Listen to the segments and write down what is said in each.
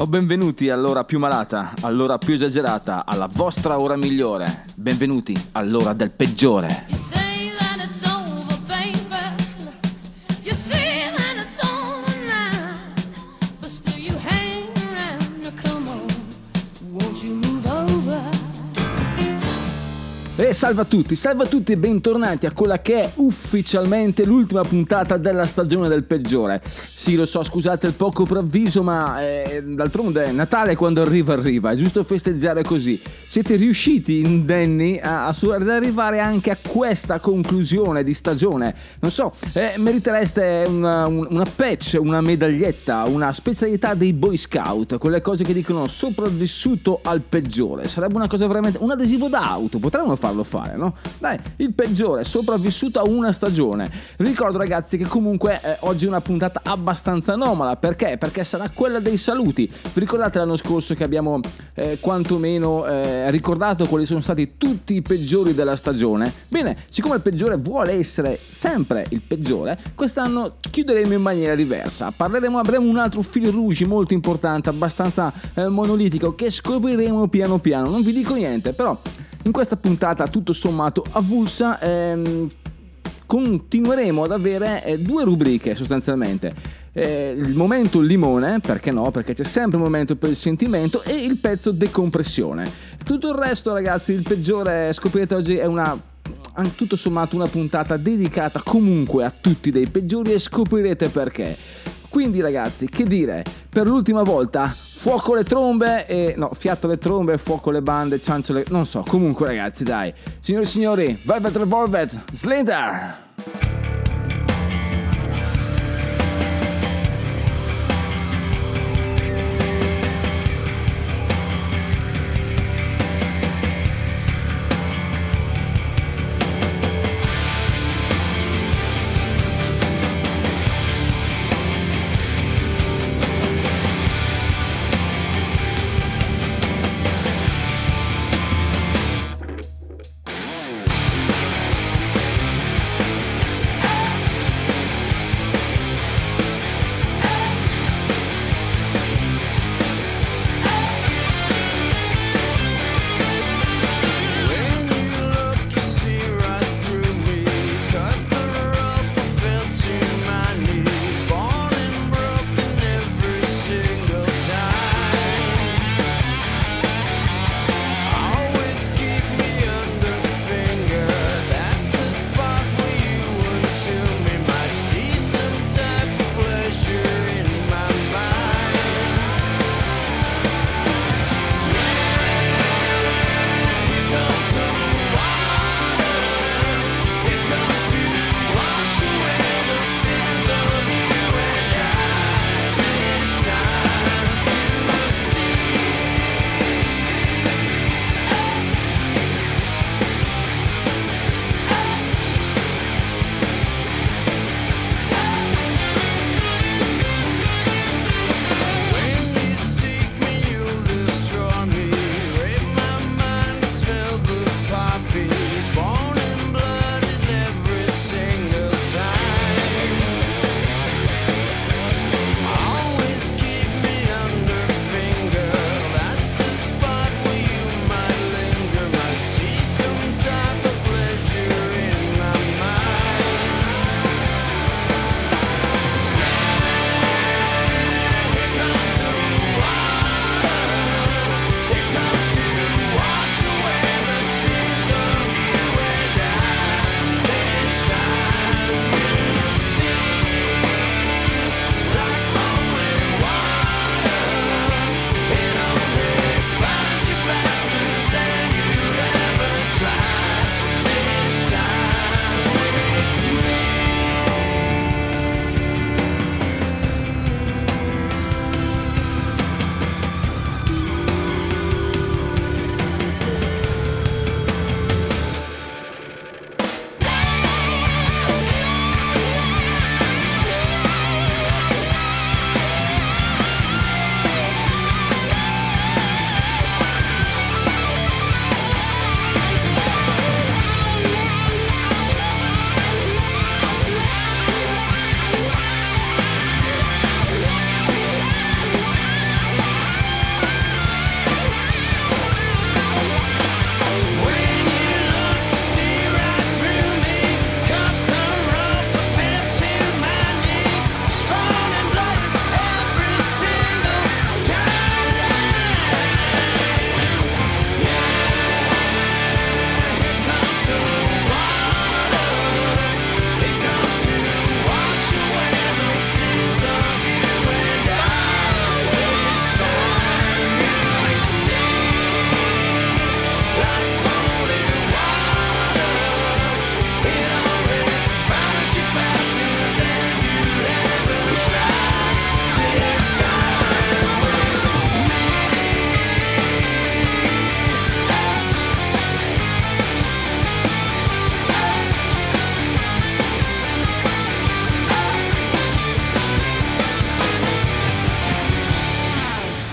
O benvenuti all'ora più malata, all'ora più esagerata, alla vostra ora migliore. Benvenuti all'ora del peggiore. E salve a tutti, salve a tutti e bentornati a quella che è ufficialmente l'ultima puntata della stagione del peggiore. Sì, lo so, scusate il poco preavviso, ma eh, d'altronde Natale quando arriva arriva, è giusto festeggiare così. Siete riusciti indenni a, a ad arrivare anche a questa conclusione di stagione. Non so, eh, meritereste una, un- una patch, una medaglietta, una specialità dei Boy Scout, quelle cose che dicono sopravvissuto al peggiore. Sarebbe una cosa veramente... un adesivo d'auto, potremmo farlo fare, no? Dai, il peggiore, sopravvissuto a una stagione. Ricordo ragazzi che comunque eh, oggi è una puntata abbastanza anomala, perché? Perché sarà quella dei saluti. Vi ricordate l'anno scorso che abbiamo eh, quantomeno eh, ricordato quali sono stati tutti i peggiori della stagione? Bene, siccome il peggiore vuole essere sempre il peggiore, quest'anno chiuderemo in maniera diversa. Parleremo, avremo un altro fil rouge molto importante, abbastanza eh, monolitico, che scopriremo piano piano. Non vi dico niente, però in questa puntata tutto sommato avulsa ehm, continueremo ad avere eh, due rubriche sostanzialmente. Eh, il momento limone, perché no? Perché c'è sempre un momento per il sentimento e il pezzo decompressione. Tutto il resto, ragazzi, il peggiore, scoprirete oggi, è una tutto sommato una puntata dedicata comunque a tutti dei peggiori e scoprirete perché. Quindi ragazzi, che dire, per l'ultima volta, fuoco le trombe e... no, fiato le trombe, fuoco le bande, cianciole... non so, comunque ragazzi, dai. Signori e signori, Velvet Revolvet, Slither!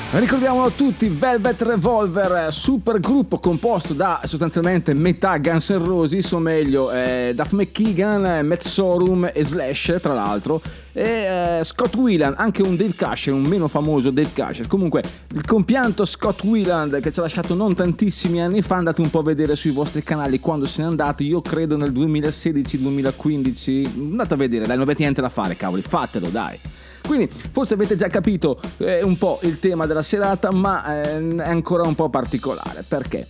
Ricordiamolo a tutti, Velvet Revolver, super gruppo composto da sostanzialmente metà Guns N' Roses, o meglio eh, Duff McKeegan, Matt Sorum e Slash tra l'altro, e eh, Scott Whelan, anche un Dave Casher, un meno famoso Dave Casher. Comunque il compianto Scott Whelan che ci ha lasciato non tantissimi anni fa, andate un po' a vedere sui vostri canali quando se n'è andato, io credo nel 2016-2015, andate a vedere, dai non avete niente da fare cavoli, fatelo dai. Quindi forse avete già capito eh, un po' il tema della serata, ma eh, è ancora un po' particolare. Perché?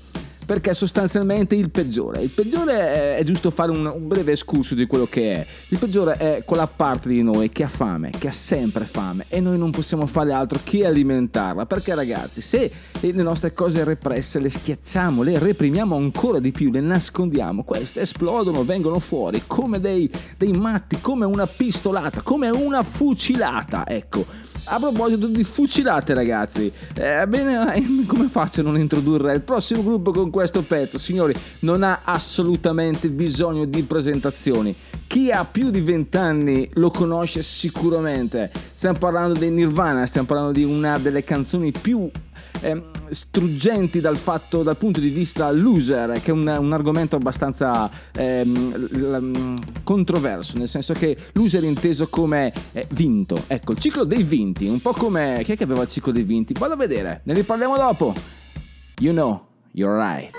Perché sostanzialmente il peggiore. Il peggiore è, è giusto fare un, un breve escurso di quello che è. Il peggiore è quella parte di noi che ha fame, che ha sempre fame e noi non possiamo fare altro che alimentarla. Perché ragazzi, se le nostre cose represse le schiacciamo, le reprimiamo ancora di più, le nascondiamo, queste esplodono, vengono fuori come dei, dei matti, come una pistolata, come una fucilata. Ecco. A proposito di fucilate, ragazzi, eh, bene, eh, come faccio a non introdurre il prossimo gruppo con questo pezzo? Signori, non ha assolutamente bisogno di presentazioni. Chi ha più di 20 anni lo conosce sicuramente. Stiamo parlando dei Nirvana, stiamo parlando di una delle canzoni più eh, struggenti dal, fatto, dal punto di vista loser, che è un, un argomento abbastanza l- controverso, nel senso che loser inteso come eh, vinto. Ecco, il ciclo dei vinti, un po' come... Chi è che aveva il ciclo dei vinti? Vado a vedere, ne riparliamo dopo. You know, you're right.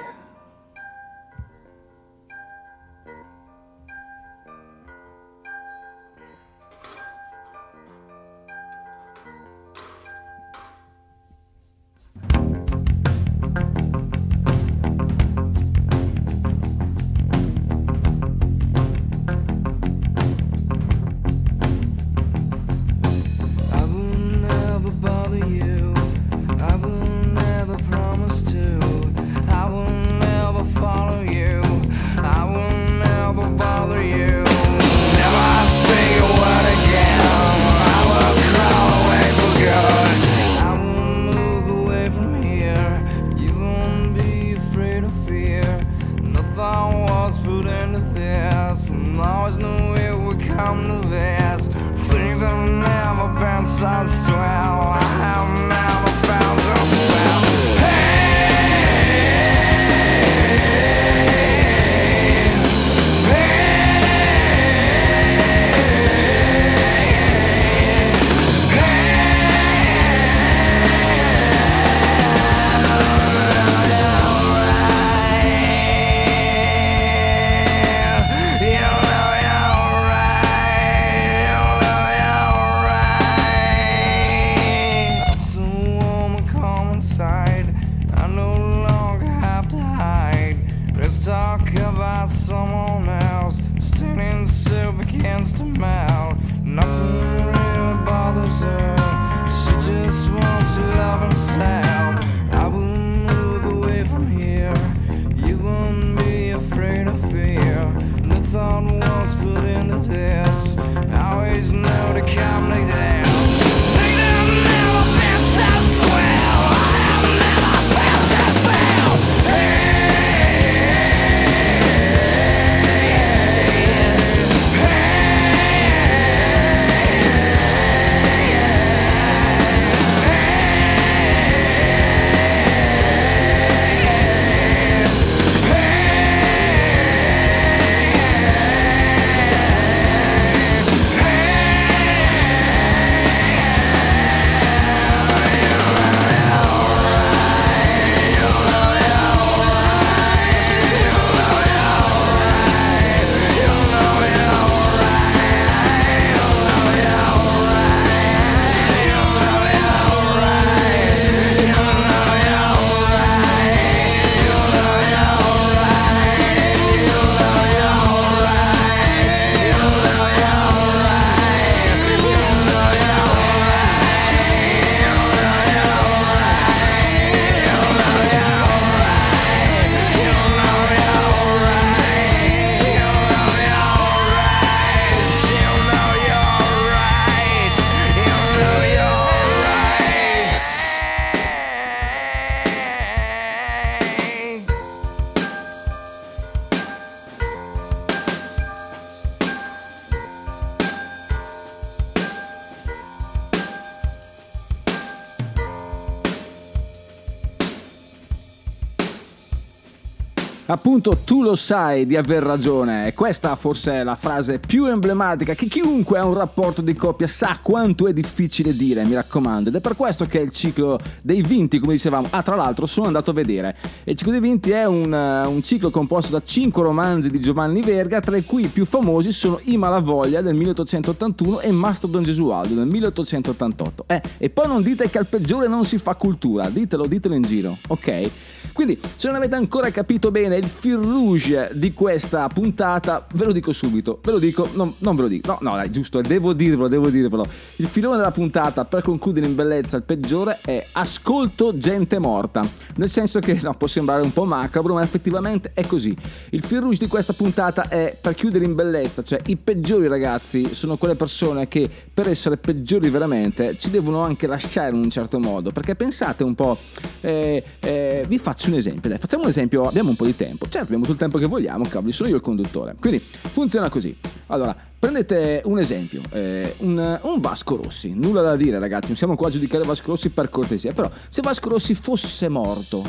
Lo sai di aver ragione, questa forse è la frase più emblematica che chiunque ha un rapporto di coppia sa quanto è difficile dire, mi raccomando. Ed è per questo che il ciclo dei vinti, come dicevamo, ah tra l'altro sono andato a vedere. Il ciclo dei vinti è un, eh, un ciclo composto da cinque romanzi di Giovanni Verga, tra i cui più famosi sono I Malavoglia del 1881 e Mastro Don Gesualdo del 1888. Eh, e poi non dite che al peggiore non si fa cultura, ditelo, ditelo in giro, ok? Quindi, se non avete ancora capito bene il fil rouge di questa puntata, ve lo dico subito, ve lo dico, non, non ve lo dico, no, no, dai, giusto, devo dirvelo, devo dirvelo. Il filone della puntata, per concludere in bellezza il peggiore, è ascolto gente morta. Nel senso che, no, può sembrare un po' macabro, ma effettivamente è così. Il fil rouge di questa puntata è per chiudere in bellezza, cioè i peggiori ragazzi sono quelle persone che per essere peggiori veramente ci devono anche lasciare in un certo modo, perché pensate un po', eh, eh, vi faccio un esempio, dai, facciamo un esempio, abbiamo un po' di tempo, certo abbiamo tutto il tempo che vogliamo, cavoli, sono io il conduttore. Quindi funziona così. Allora, prendete un esempio, eh, un, un Vasco Rossi, nulla da dire ragazzi, non siamo qua a giudicare Vasco Rossi per cortesia, però se Vasco Rossi fosse morto,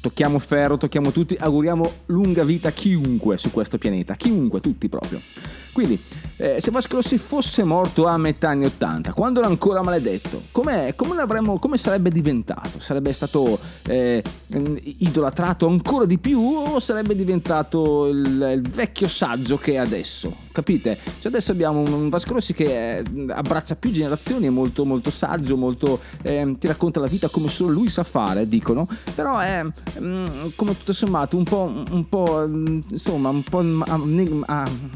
tocchiamo ferro, tocchiamo tutti, auguriamo lunga vita a chiunque su questo pianeta, chiunque, tutti proprio. Quindi, eh, se Vasco Rossi fosse morto a metà anni 80, quando era ancora maledetto, come, sarebbe diventato? Sarebbe stato eh, idolatrato ancora di più o sarebbe diventato il, il vecchio saggio che è adesso? Capite? Cioè adesso abbiamo un, un Vasco Rossi che eh, abbraccia più generazioni, è molto, molto saggio, molto, eh, ti racconta la vita come solo lui sa fare, dicono, però è mm, come tutto sommato un po', un po' mm, insomma, un po' mm,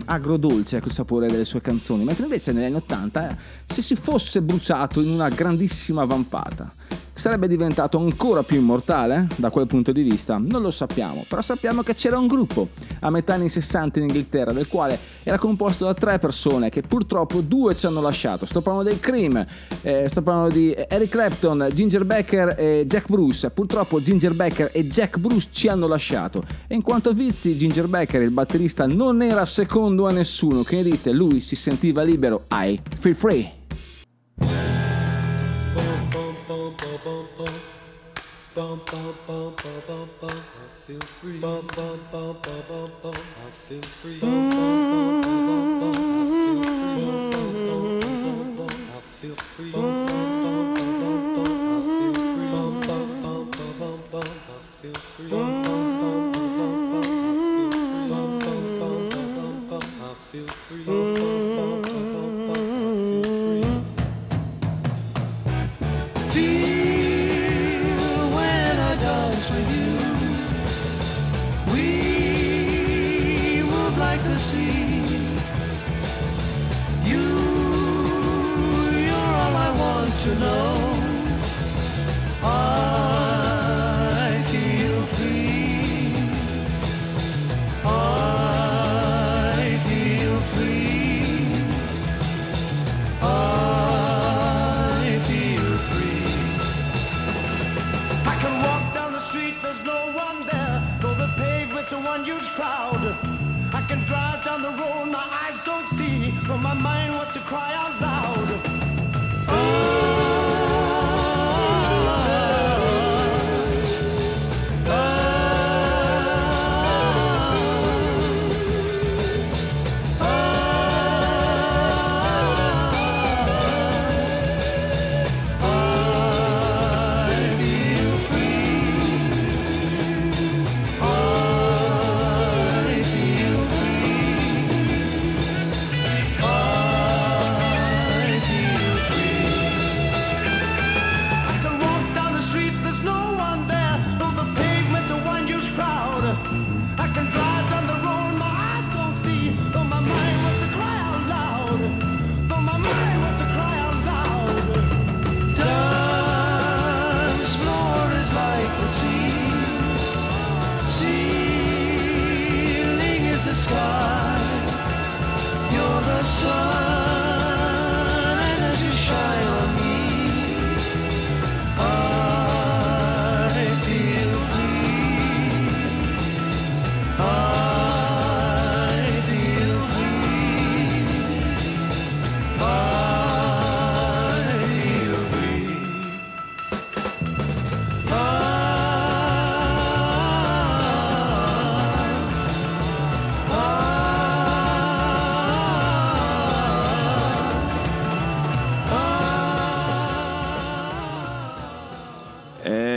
agrodolce ecco il sapore delle sue canzoni, mentre invece negli anni 80 eh, se si fosse bruciato in una grandissima vampata sarebbe diventato ancora più immortale da quel punto di vista? Non lo sappiamo, però sappiamo che c'era un gruppo a metà anni 60 in Inghilterra del quale era composto da tre persone che purtroppo due ci hanno lasciato. Sto parlando del Cream, eh, sto parlando di Eric Clapton, Ginger Becker e Jack Bruce. Purtroppo Ginger Becker e Jack Bruce ci hanno lasciato e in quanto vizi Ginger Becker, il batterista, non era secondo a nessuno. Che ne dite? Lui si sentiva libero. I feel free. Feel like the sea.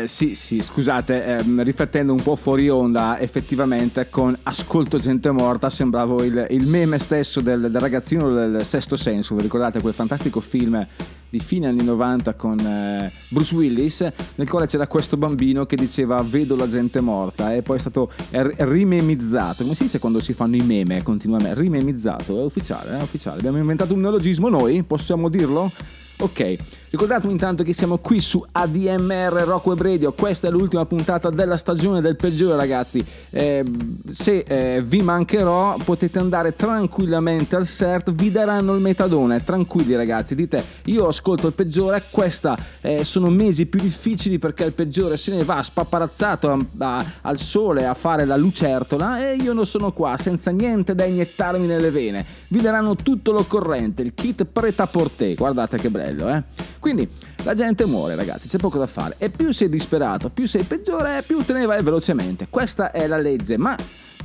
Sì, sì, scusate, ehm, riflettendo un po' fuori onda, effettivamente con Ascolto gente morta sembravo il, il meme stesso del, del ragazzino del Sesto Senso, vi ricordate quel fantastico film di fine anni 90 con eh, Bruce Willis, nel quale c'era questo bambino che diceva vedo la gente morta e poi è stato r- rimemizzato, come si dice quando si fanno i meme continuamente? Rimemizzato, è ufficiale, è ufficiale, abbiamo inventato un neologismo noi, possiamo dirlo? Ok, ricordatevi intanto che siamo qui su ADMR Rock Web Radio, questa è l'ultima puntata della stagione del peggiore ragazzi, Eh, se eh, vi mancherò potete andare tranquillamente al CERT, vi daranno il metadone, tranquilli ragazzi, dite io ascolto il peggiore, questa eh, sono mesi più difficili perché il peggiore se ne va spaparazzato a- a- al sole a fare la lucertola e io non sono qua senza niente da iniettarmi nelle vene, vi daranno tutto l'occorrente, il kit prêt-à-porter, guardate che bello eh. Quindi la gente muore ragazzi, c'è poco da fare e più sei disperato, più sei peggiore, più te ne vai velocemente, questa è la legge, ma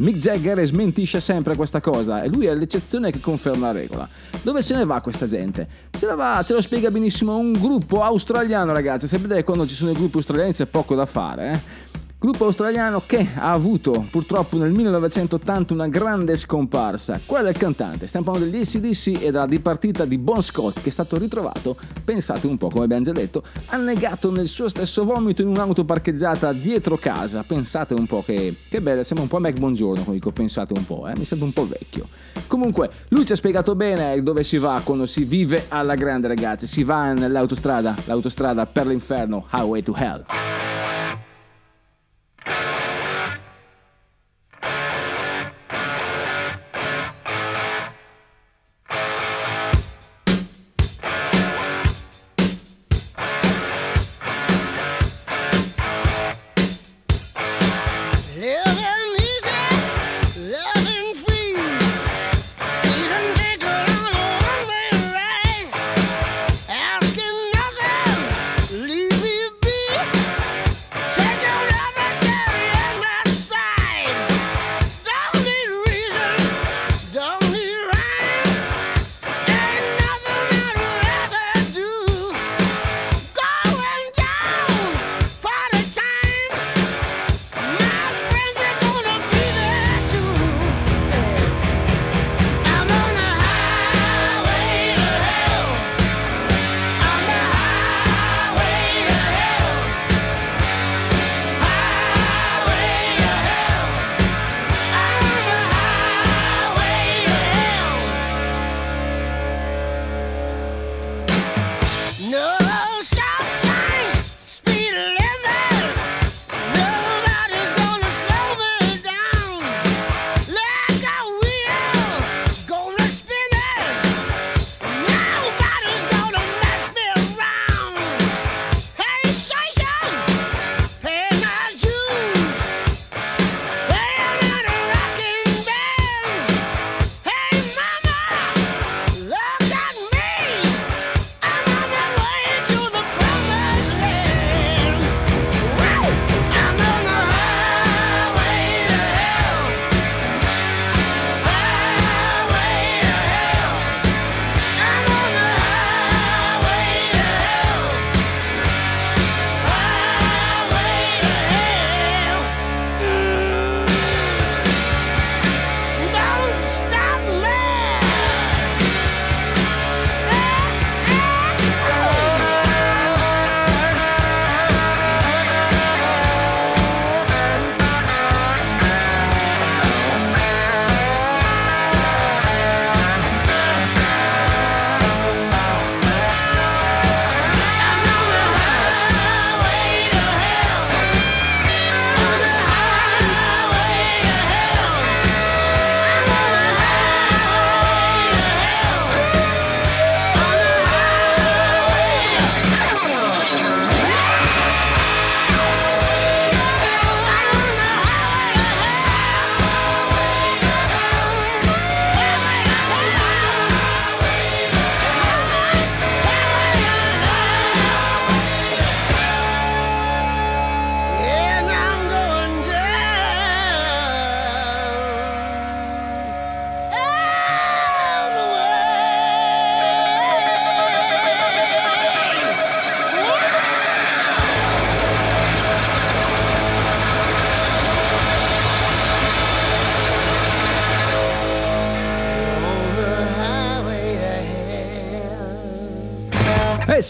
Mick Jagger smentisce sempre questa cosa e lui è l'eccezione che conferma la regola. Dove se ne va questa gente? Ce la va, ce lo spiega benissimo un gruppo australiano ragazzi, sapete quando ci sono i gruppi australiani c'è poco da fare eh? Gruppo australiano che ha avuto purtroppo nel 1980 una grande scomparsa, quella del cantante. Stiamo parlando degli ACDC e della dipartita di Bon Scott che è stato ritrovato, pensate un po' come abbiamo già detto, annegato nel suo stesso vomito in un'auto parcheggiata dietro casa. Pensate un po' che, che bello, sembra un po' Mac Buongiorno, come dico pensate un po', eh? mi sembra un po' vecchio. Comunque, lui ci ha spiegato bene dove si va quando si vive alla grande ragazzi, si va nell'autostrada, l'autostrada per l'inferno, Highway to Hell. Thank you.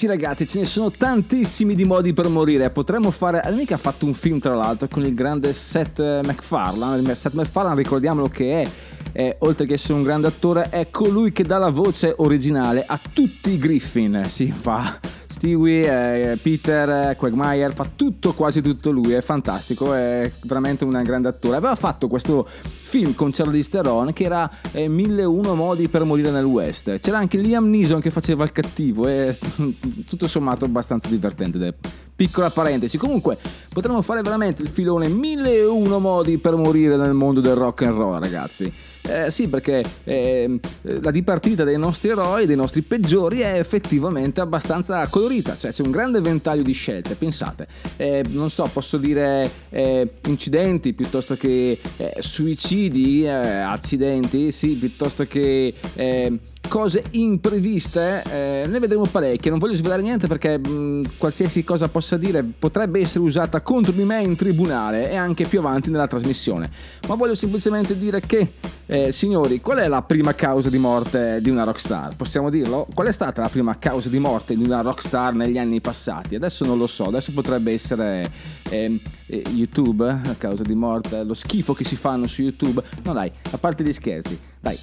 Sì ragazzi, ce ne sono tantissimi di modi per morire. Potremmo fare... Mica ha fatto un film tra l'altro con il grande Seth MacFarlane. Seth MacFarlane, ricordiamolo che è, è, oltre che essere un grande attore, è colui che dà la voce originale a tutti i Griffin. Si fa Stewie, eh, Peter, eh, Quagmire, fa tutto, quasi tutto lui, è fantastico, è veramente un grande attore. Aveva fatto questo film con Charlize Theron che era eh, 1001 modi per morire nel West. C'era anche Liam Neeson che faceva il cattivo e tutto sommato abbastanza divertente. Piccola parentesi. Comunque, potremmo fare veramente il filone 1001 modi per morire nel mondo del rock and roll, ragazzi. Eh, sì, perché eh, la dipartita dei nostri eroi, dei nostri peggiori, è effettivamente abbastanza colorita. Cioè, c'è un grande ventaglio di scelte. Pensate, eh, non so, posso dire eh, incidenti piuttosto che eh, suicidi, eh, accidenti, sì, piuttosto che eh, cose impreviste, eh, ne vedremo parecchie. Non voglio svelare niente perché mh, qualsiasi cosa possa dire potrebbe essere usata contro di me in tribunale e anche più avanti nella trasmissione. Ma voglio semplicemente dire che, eh, signori, qual è la prima causa di morte di una rockstar? Possiamo dirlo? Qual è stata la prima causa di morte di una rockstar negli anni passati? Adesso non lo so, adesso potrebbe essere ehm, eh, YouTube, a causa di morte, lo schifo che si fanno su YouTube. No dai, a parte gli scherzi. Dai,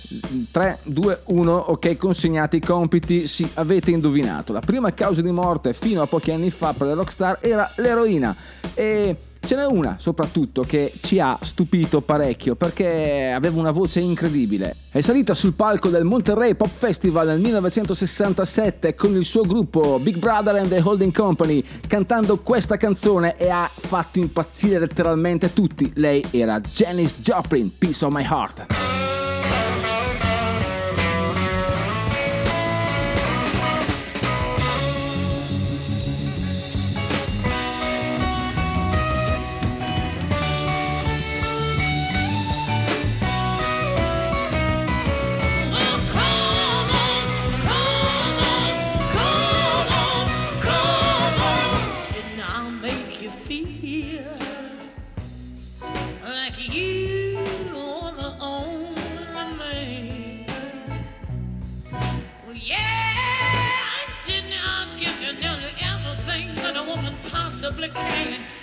3, 2, 1, ok, consegnate i compiti, sì, avete indovinato. La prima causa di morte fino a pochi anni fa per le rockstar era l'eroina. E ce n'è una soprattutto che ci ha stupito parecchio perché aveva una voce incredibile. È salita sul palco del Monterrey Pop Festival nel 1967 con il suo gruppo Big Brother and the Holding Company cantando questa canzone e ha fatto impazzire letteralmente tutti. Lei era Janis Joplin, Piece of My Heart. supplicating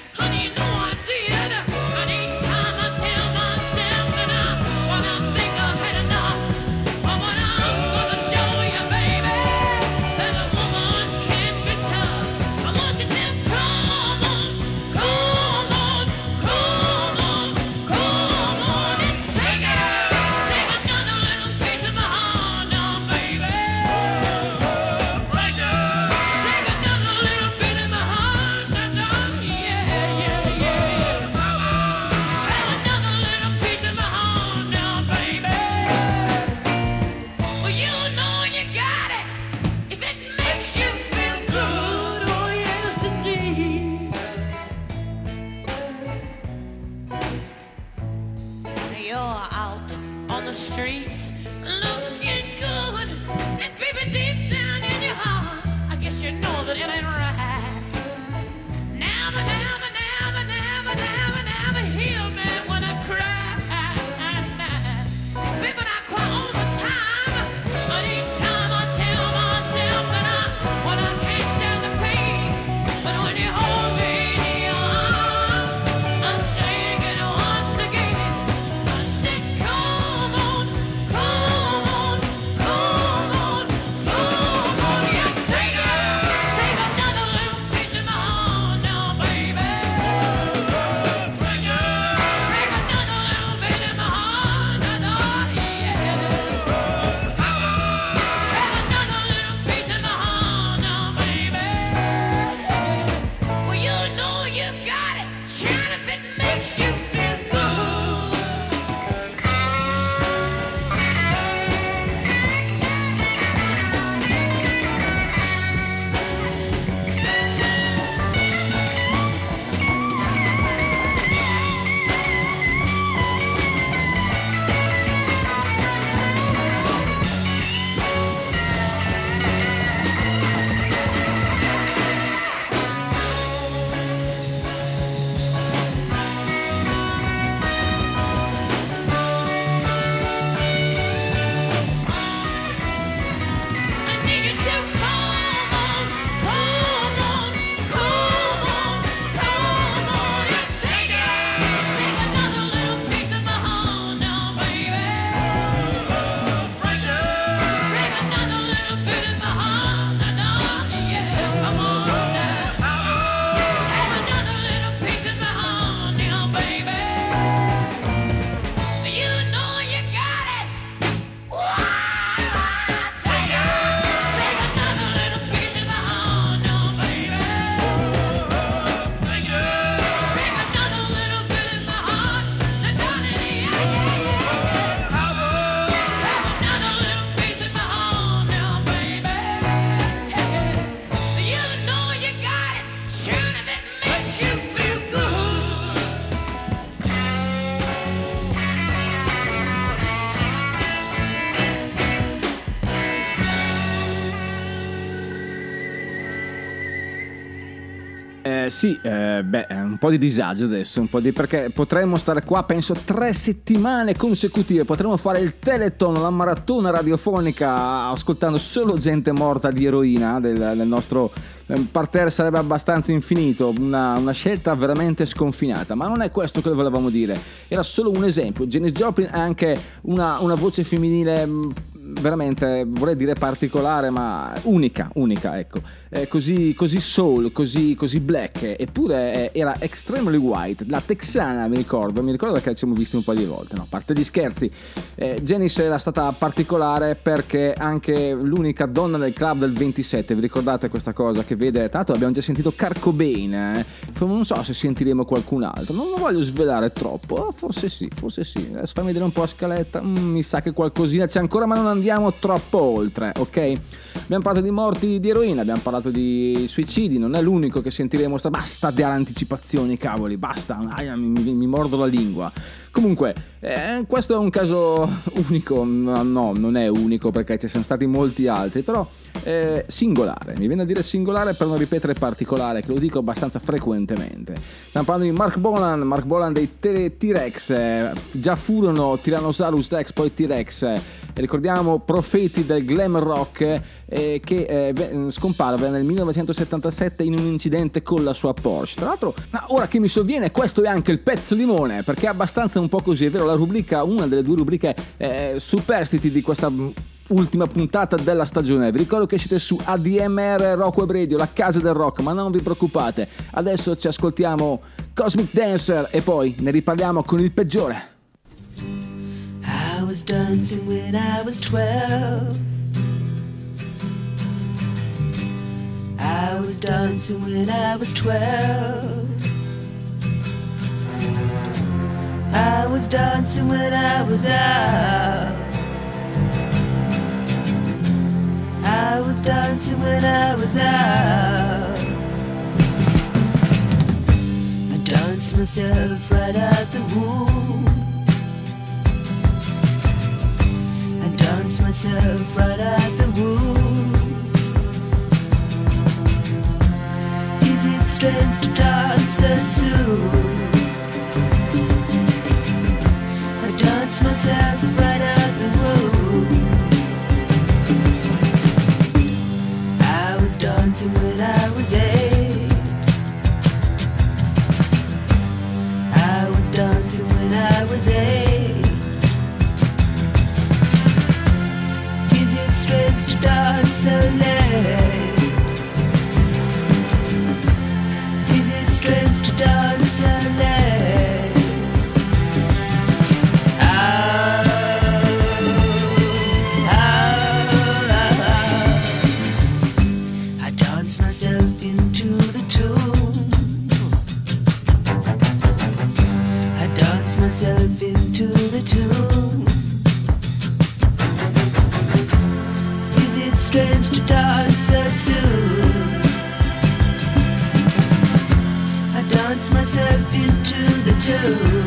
sì, eh, beh, un po' di disagio adesso, un po' di perché potremmo stare qua, penso, tre settimane consecutive, potremmo fare il teleton, la maratona radiofonica, ascoltando solo gente morta di eroina del, del nostro eh, parterre sarebbe abbastanza infinito, una, una scelta veramente sconfinata, ma non è questo che volevamo dire, era solo un esempio. Janis Joplin è anche una, una voce femminile mh, veramente, vorrei dire particolare, ma unica, unica, ecco. È così, così soul, così, così black, eppure eh, era extremely white, la texana mi ricordo, mi ricordo perché ci siamo visti un po' di volte, no, a parte gli scherzi. Eh, Janice era stata particolare perché anche l'unica donna del club del 27, vi ricordate questa cosa che vede, tra l'altro abbiamo già sentito Kurt Cobain, eh? non so se sentiremo qualcun altro, non lo voglio svelare troppo, forse sì, forse sì, adesso fammi vedere un po' a scaletta, Mm, mi sa che qualcosina c'è ancora ma non andiamo troppo oltre, ok? Abbiamo parlato di morti di eroina, abbiamo parlato di suicidi, non è l'unico che sentiremo, sta- basta delle anticipazioni, cavoli, basta, mi, mi- mi mordo la lingua. Comunque, eh, questo è un caso unico, no, no, non è unico perché ci sono stati molti altri, però eh, singolare, mi viene a dire singolare per non ripetere particolare, che lo dico abbastanza frequentemente. Stiamo parlando di Mark Bolan, Mark Bolan dei T-Rex, eh, già furono Tyrannosaurus Rex, poi T-Rex, ricordiamo profeti del glam rock eh, che eh, ve- scomparve nel 1977 in un incidente con la sua Porsche. Tra l'altro, ora che mi sovviene, questo è anche il pezzo limone, perché è abbastanza un po' così, è vero, rubrica, una delle due rubriche eh, superstiti di questa mm, ultima puntata della stagione. Vi ricordo che siete su ADMR Rock Web Radio, la casa del rock, ma non vi preoccupate. Adesso ci ascoltiamo Cosmic Dancer e poi ne riparliamo con il peggiore. I was dancing when I was twelve. I was dancing when I was twelve. I was dancing when I was out. I was dancing when I was out. I danced myself right out the womb. I danced myself right out the womb. Is it strange to dance so soon? Myself right out the womb. I was dancing when I was eight. I was dancing when I was eight. Is it strange to dance myself into the tune.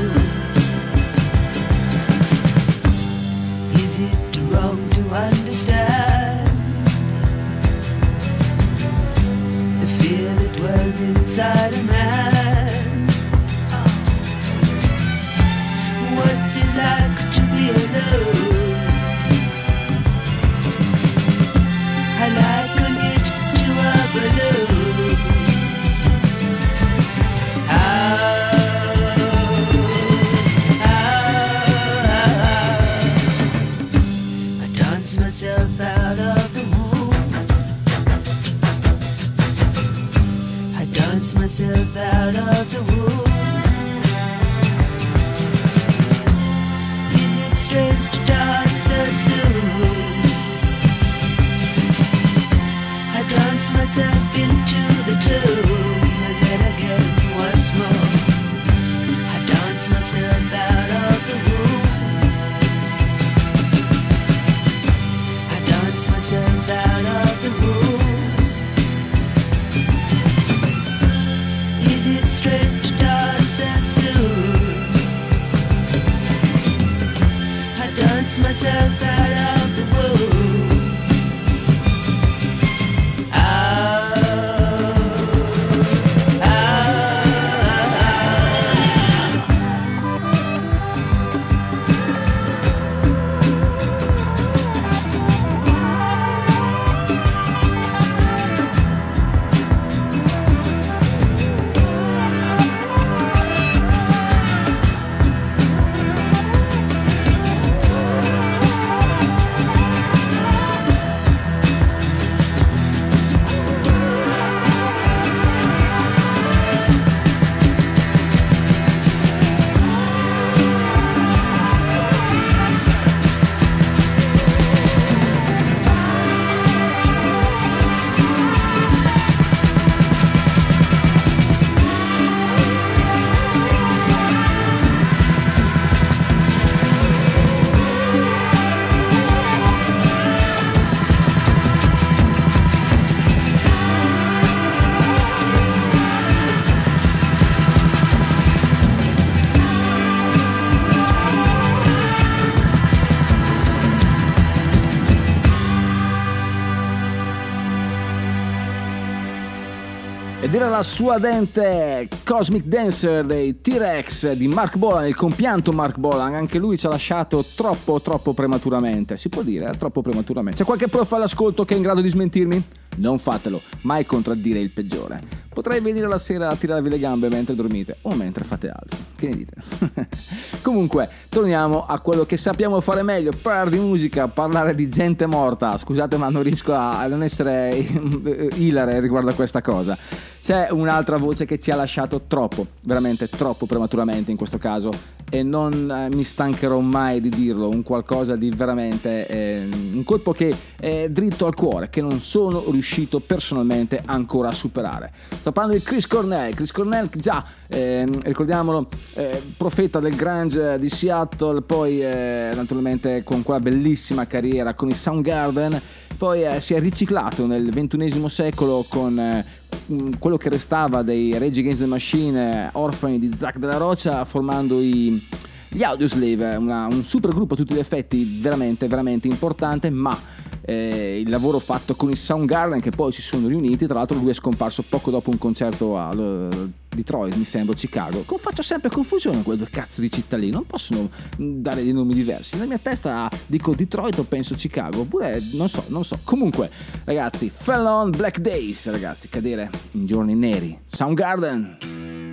La sua dente Cosmic Dancer dei T-Rex di Mark Bolan, il compianto Mark Bolan, anche lui ci ha lasciato troppo troppo prematuramente, si può dire, eh? troppo prematuramente. C'è qualche prof all'ascolto che è in grado di smentirmi? Non fatelo, mai contraddire il peggiore. Potrei venire la sera a tirarvi le gambe mentre dormite o mentre fate altro. Che ne dite? Comunque, torniamo a quello che sappiamo fare meglio, parlare di musica, parlare di gente morta. Scusate ma non riesco a non essere ilare riguardo a questa cosa. C'è un'altra voce che ci ha lasciato troppo, veramente troppo prematuramente in questo caso e non eh, mi stancherò mai di dirlo, un qualcosa di veramente eh, un colpo che è dritto al cuore, che non sono riuscito personalmente ancora a superare. Sto parlando di Chris Cornell, Chris Cornell già, ehm, ricordiamolo, eh, profeta del grunge di Seattle, poi eh, naturalmente con quella bellissima carriera con i Soundgarden, poi eh, si è riciclato nel ventunesimo secolo con eh, quello che restava dei Rage Against the Machine, eh, orfani di Zack della Roccia, formando i, gli Audioslave, una- un super gruppo a tutti gli effetti veramente, veramente importante, ma eh, il lavoro fatto con i Soundgarden che poi si sono riuniti, tra l'altro lui è scomparso poco dopo un concerto a eh, Detroit, mi sembra, Chicago. Faccio sempre confusione con quelle due cazzo di città lì, non possono mm, dare dei nomi diversi. Nella mia testa dico Detroit o penso Chicago, oppure non so, non so. Comunque, ragazzi, Fell on Black Days, ragazzi, cadere in giorni neri. Soundgarden.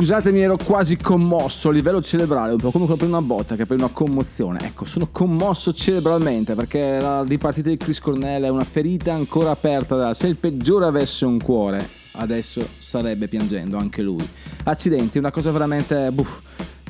Scusatemi, ero quasi commosso a livello cerebrale, un po' come per una botta che per una commozione. Ecco, sono commosso cerebralmente perché la dipartita di Chris Cornell è una ferita ancora aperta. Se il peggiore avesse un cuore, adesso starebbe piangendo anche lui. Accidenti, una cosa veramente... buff.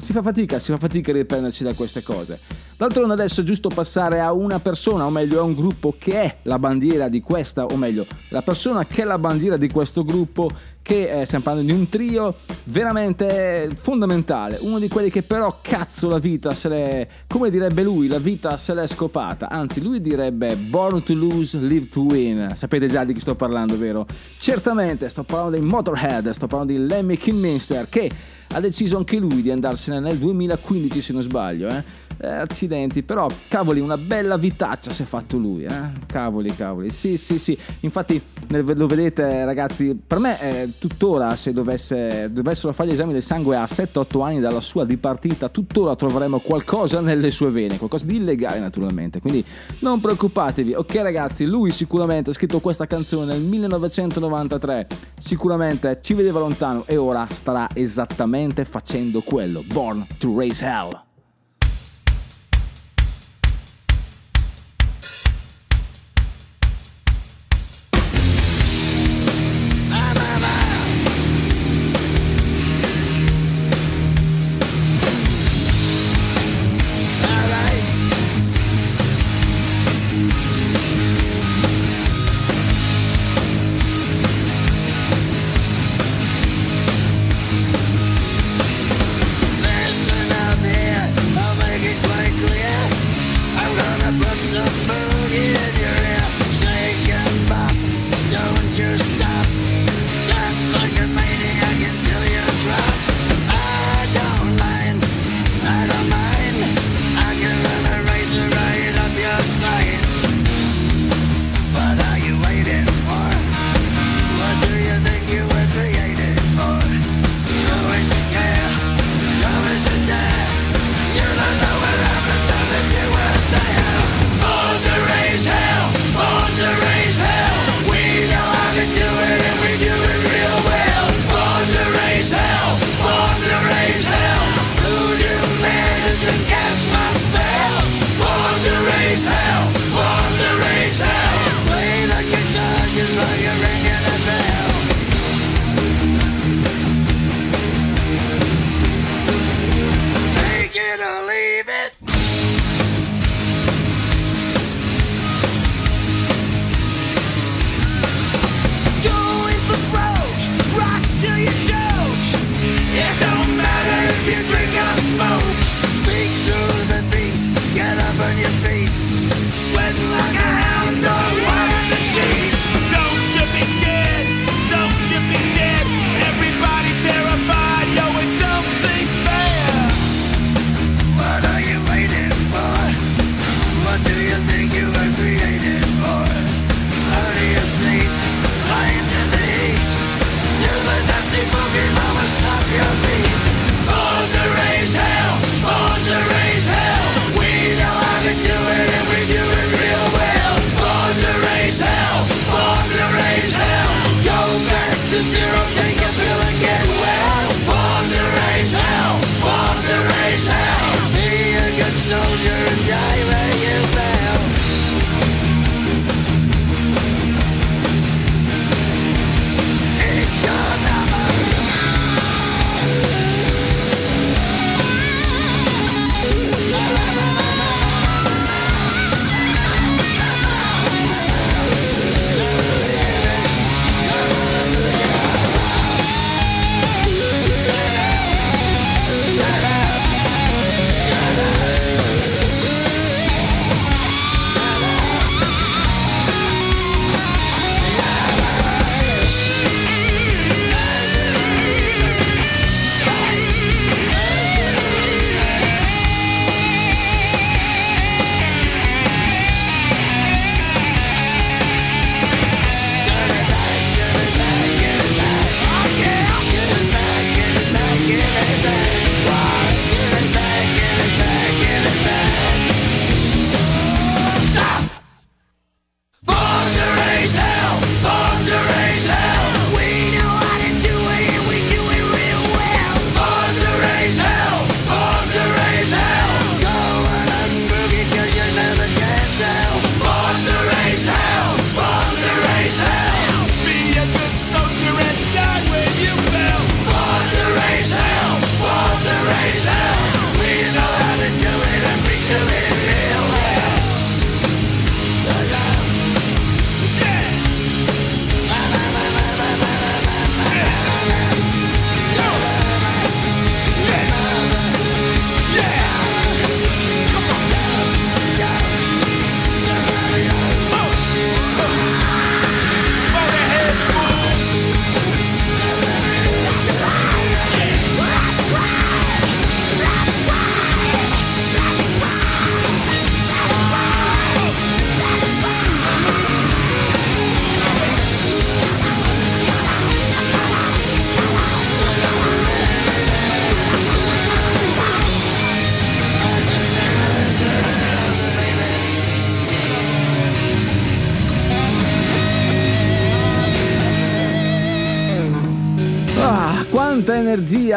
Si fa fatica, si fa fatica a riprenderci da queste cose. D'altronde adesso è giusto passare a una persona, o meglio a un gruppo che è la bandiera di questa, o meglio, la persona che è la bandiera di questo gruppo, che eh, stiamo parlando di un trio veramente fondamentale, uno di quelli che però cazzo la vita se l'è, come direbbe lui, la vita se l'è scopata, anzi lui direbbe born to lose, live to win, sapete già di chi sto parlando, vero? Certamente sto parlando dei Motorhead, sto parlando di Lemmy Kilminster che ha deciso anche lui di andarsene nel 2015 se non sbaglio, eh. Eh, accidenti, però cavoli, una bella vitaccia si è fatto lui, eh? Cavoli, cavoli. Sì, sì, sì. Infatti lo vedete ragazzi, per me eh, tuttora se dovesse, dovessero fare gli esami del sangue a 7-8 anni dalla sua dipartita, tuttora troveremo qualcosa nelle sue vene, qualcosa di illegale naturalmente. Quindi non preoccupatevi. Ok ragazzi, lui sicuramente ha scritto questa canzone nel 1993, sicuramente ci vedeva lontano e ora starà esattamente facendo quello. Born to Raise Hell.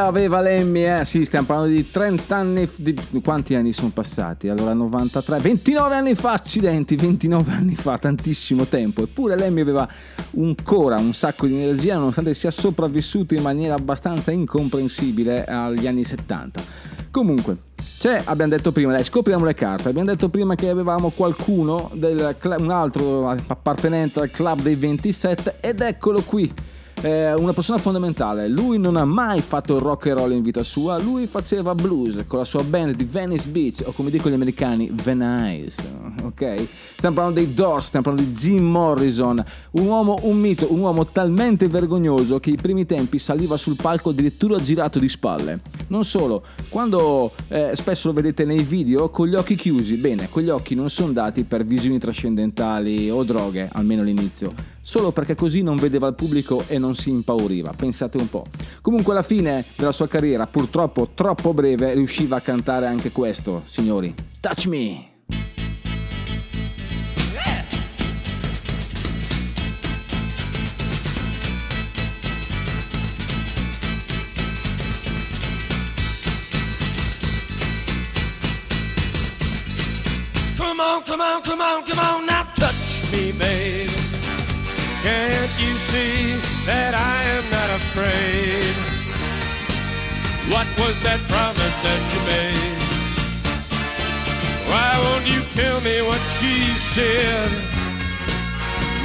Aveva Lemmy, eh? Sì, stiamo parlando di 30 anni. Di, quanti anni sono passati? Allora, 93, 29 anni fa, accidenti, 29 anni fa, tantissimo tempo. Eppure Lemmy aveva ancora un sacco di energia, nonostante sia sopravvissuto in maniera abbastanza incomprensibile agli anni 70. Comunque, c'è, abbiamo detto prima, dai, scopriamo le carte. Abbiamo detto prima che avevamo qualcuno, del, un altro appartenente al club dei 27, ed eccolo qui. Eh, una persona fondamentale. Lui non ha mai fatto rock and roll in vita sua, lui faceva blues con la sua band di Venice Beach, o come dicono gli americani, Venice. Ok? Stiamo parlando dei Doors, stiamo parlando di Jim Morrison, un uomo, un mito, un uomo talmente vergognoso che ai primi tempi saliva sul palco addirittura girato di spalle. Non solo, quando eh, spesso lo vedete nei video con gli occhi chiusi, bene, quegli occhi non sono dati per visioni trascendentali o droghe, almeno all'inizio, solo perché così non vedeva il pubblico e non si impauriva. Pensate un po'. Comunque alla fine della sua carriera, purtroppo troppo breve, riusciva a cantare anche questo, signori. Touch me! Come on, come on, come on, come on, now touch me, babe. Can't you see that I am not afraid? What was that promise that you made? Why won't you tell me what she said?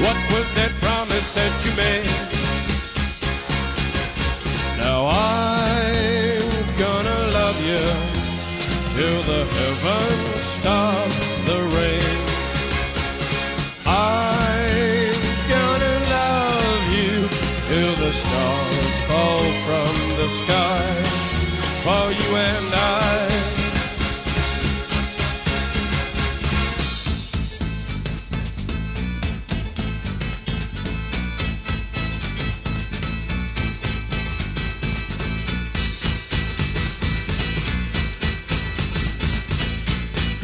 What was that promise that you made? Now I'm gonna love you till the heavens stop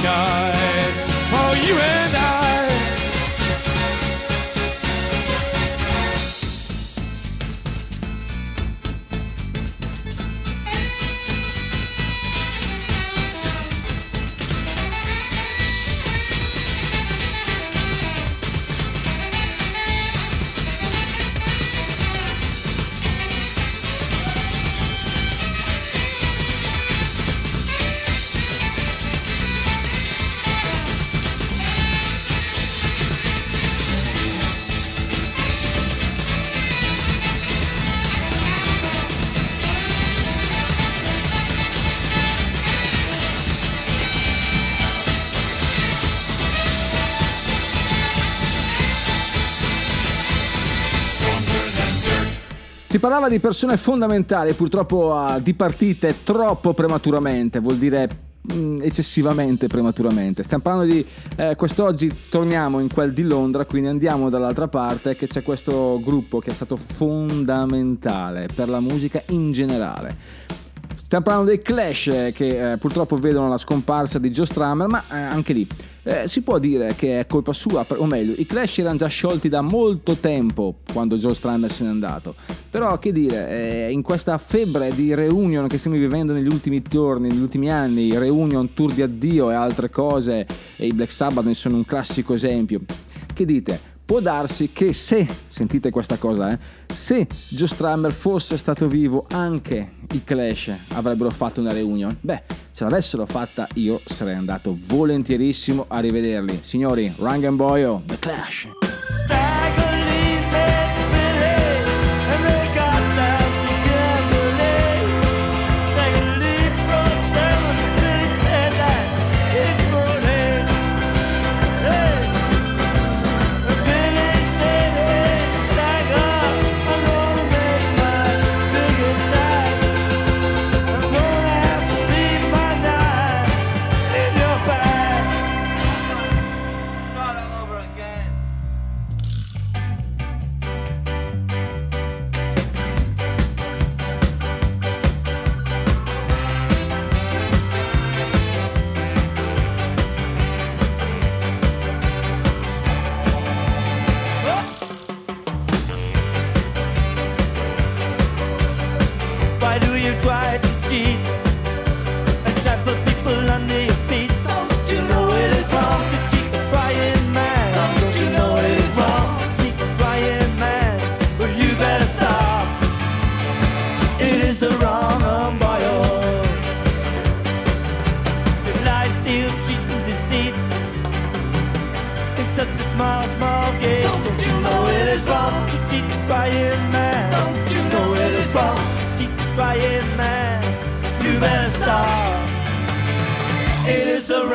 sky parlava di persone fondamentali, purtroppo ah, di partite troppo prematuramente, vuol dire mm, eccessivamente prematuramente. Stiamo parlando di eh, quest'oggi torniamo in quel di Londra, quindi andiamo dall'altra parte che c'è questo gruppo che è stato fondamentale per la musica in generale. Stiamo parlando dei Clash eh, che eh, purtroppo vedono la scomparsa di Joe Strummer, ma eh, anche lì eh, si può dire che è colpa sua, o meglio, i Clash erano già sciolti da molto tempo quando Joe Strummer se n'è andato. Però che dire, eh, in questa febbre di reunion che stiamo vivendo negli ultimi giorni, negli ultimi anni, reunion, tour di addio e altre cose, e i Black Sabbath ne sono un classico esempio. Che dite? Può darsi che se, sentite questa cosa, eh, se Joe Strummer fosse stato vivo anche i Clash avrebbero fatto una reunion. Beh, se l'avessero fatta io sarei andato volentierissimo a rivederli. Signori, Rang and Boyo, The Clash. Start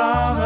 is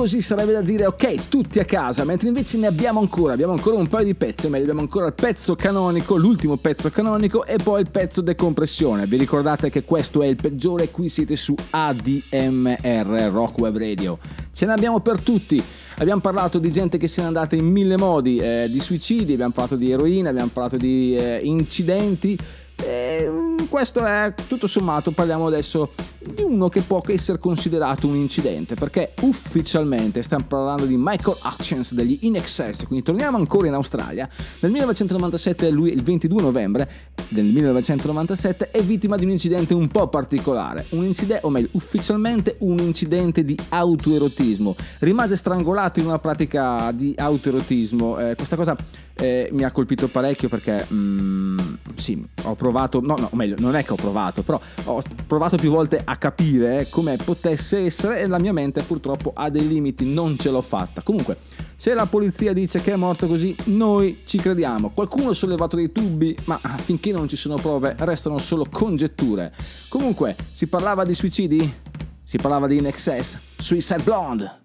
così sarebbe da dire ok, tutti a casa, mentre invece ne abbiamo ancora, abbiamo ancora un paio di pezzi, meglio abbiamo ancora il pezzo canonico, l'ultimo pezzo canonico e poi il pezzo decompressione. Vi ricordate che questo è il peggiore, qui siete su ADMR, Rock Web Radio. Ce ne abbiamo per tutti. Abbiamo parlato di gente che se n'è andata in mille modi, eh, di suicidi, abbiamo parlato di eroina, abbiamo parlato di eh, incidenti. E, mm, questo è tutto sommato, parliamo adesso di uno che può essere considerato un incidente, perché ufficialmente stiamo parlando di Michael Hutchins degli In Excess, quindi torniamo ancora in Australia. Nel 1997, lui il 22 novembre del 1997 è vittima di un incidente un po' particolare, un incidente, o meglio, ufficialmente un incidente di autoerotismo. Rimase strangolato in una pratica di autoerotismo, eh, questa cosa eh, mi ha colpito parecchio perché mm, sì, ho provato, no, no, meglio, non è che ho provato, però ho provato più volte a capire come potesse essere e la mia mente purtroppo ha dei limiti, non ce l'ho fatta. Comunque, se la polizia dice che è morto così, noi ci crediamo. Qualcuno ha sollevato dei dubbi, ma finché non ci sono prove restano solo congetture. Comunque, si parlava di suicidi? Si parlava di In Excess, Suicide Blonde.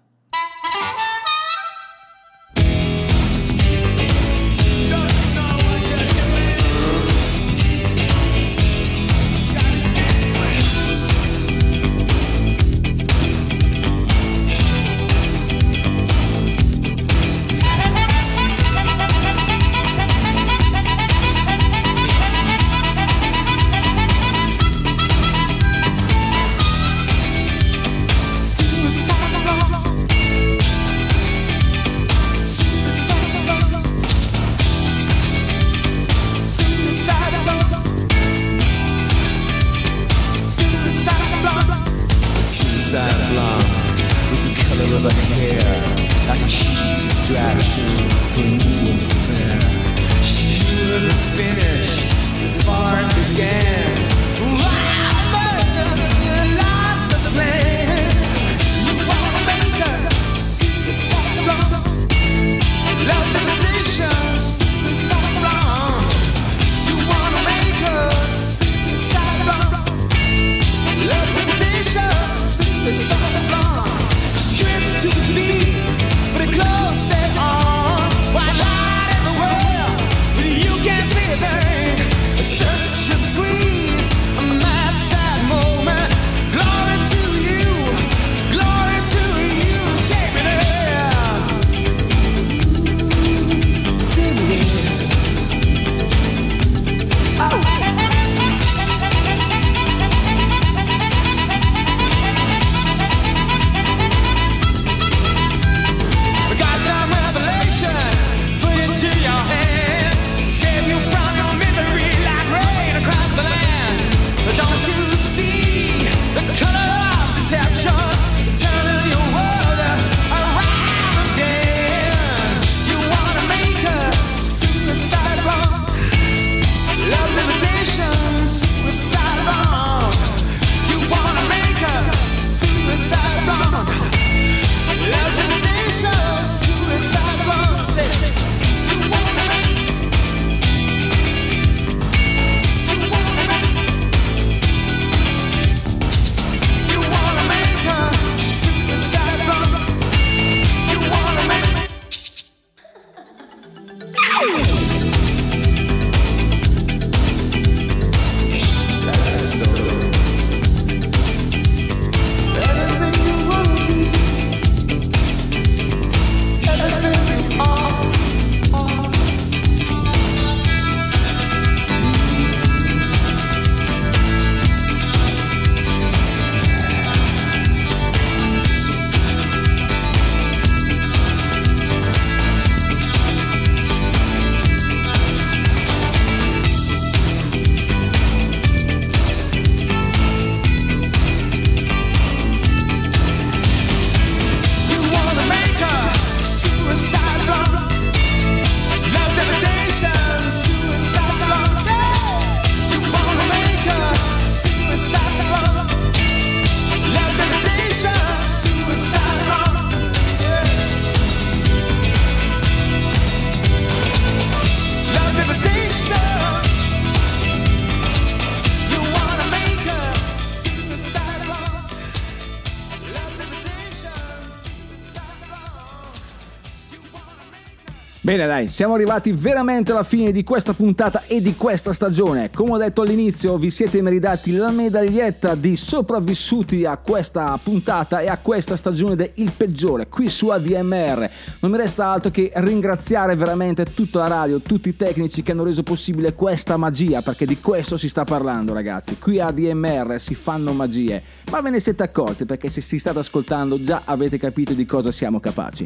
Siamo arrivati veramente alla fine di questa puntata e di questa stagione. Come ho detto all'inizio, vi siete meritati la medaglietta di sopravvissuti a questa puntata e a questa stagione del Il Peggiore, qui su ADMR. Non mi resta altro che ringraziare veramente tutta la radio, tutti i tecnici che hanno reso possibile questa magia, perché di questo si sta parlando ragazzi. Qui a ADMR si fanno magie, ma ve ne siete accorti perché se si state ascoltando già avete capito di cosa siamo capaci.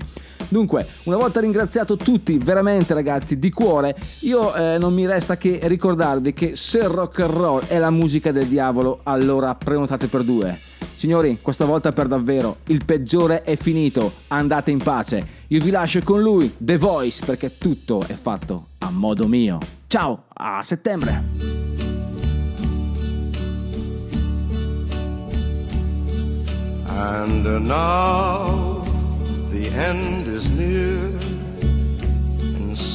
Dunque, una volta ringraziato tutti, veramente ragazzi, di cuore, io eh, non mi resta che ricordarvi che se rock and roll è la musica del diavolo, allora prenotate per due. Signori, questa volta per davvero, il peggiore è finito, andate in pace. Io vi lascio con lui, The Voice, perché tutto è fatto a modo mio. Ciao, a settembre! And now the end is near,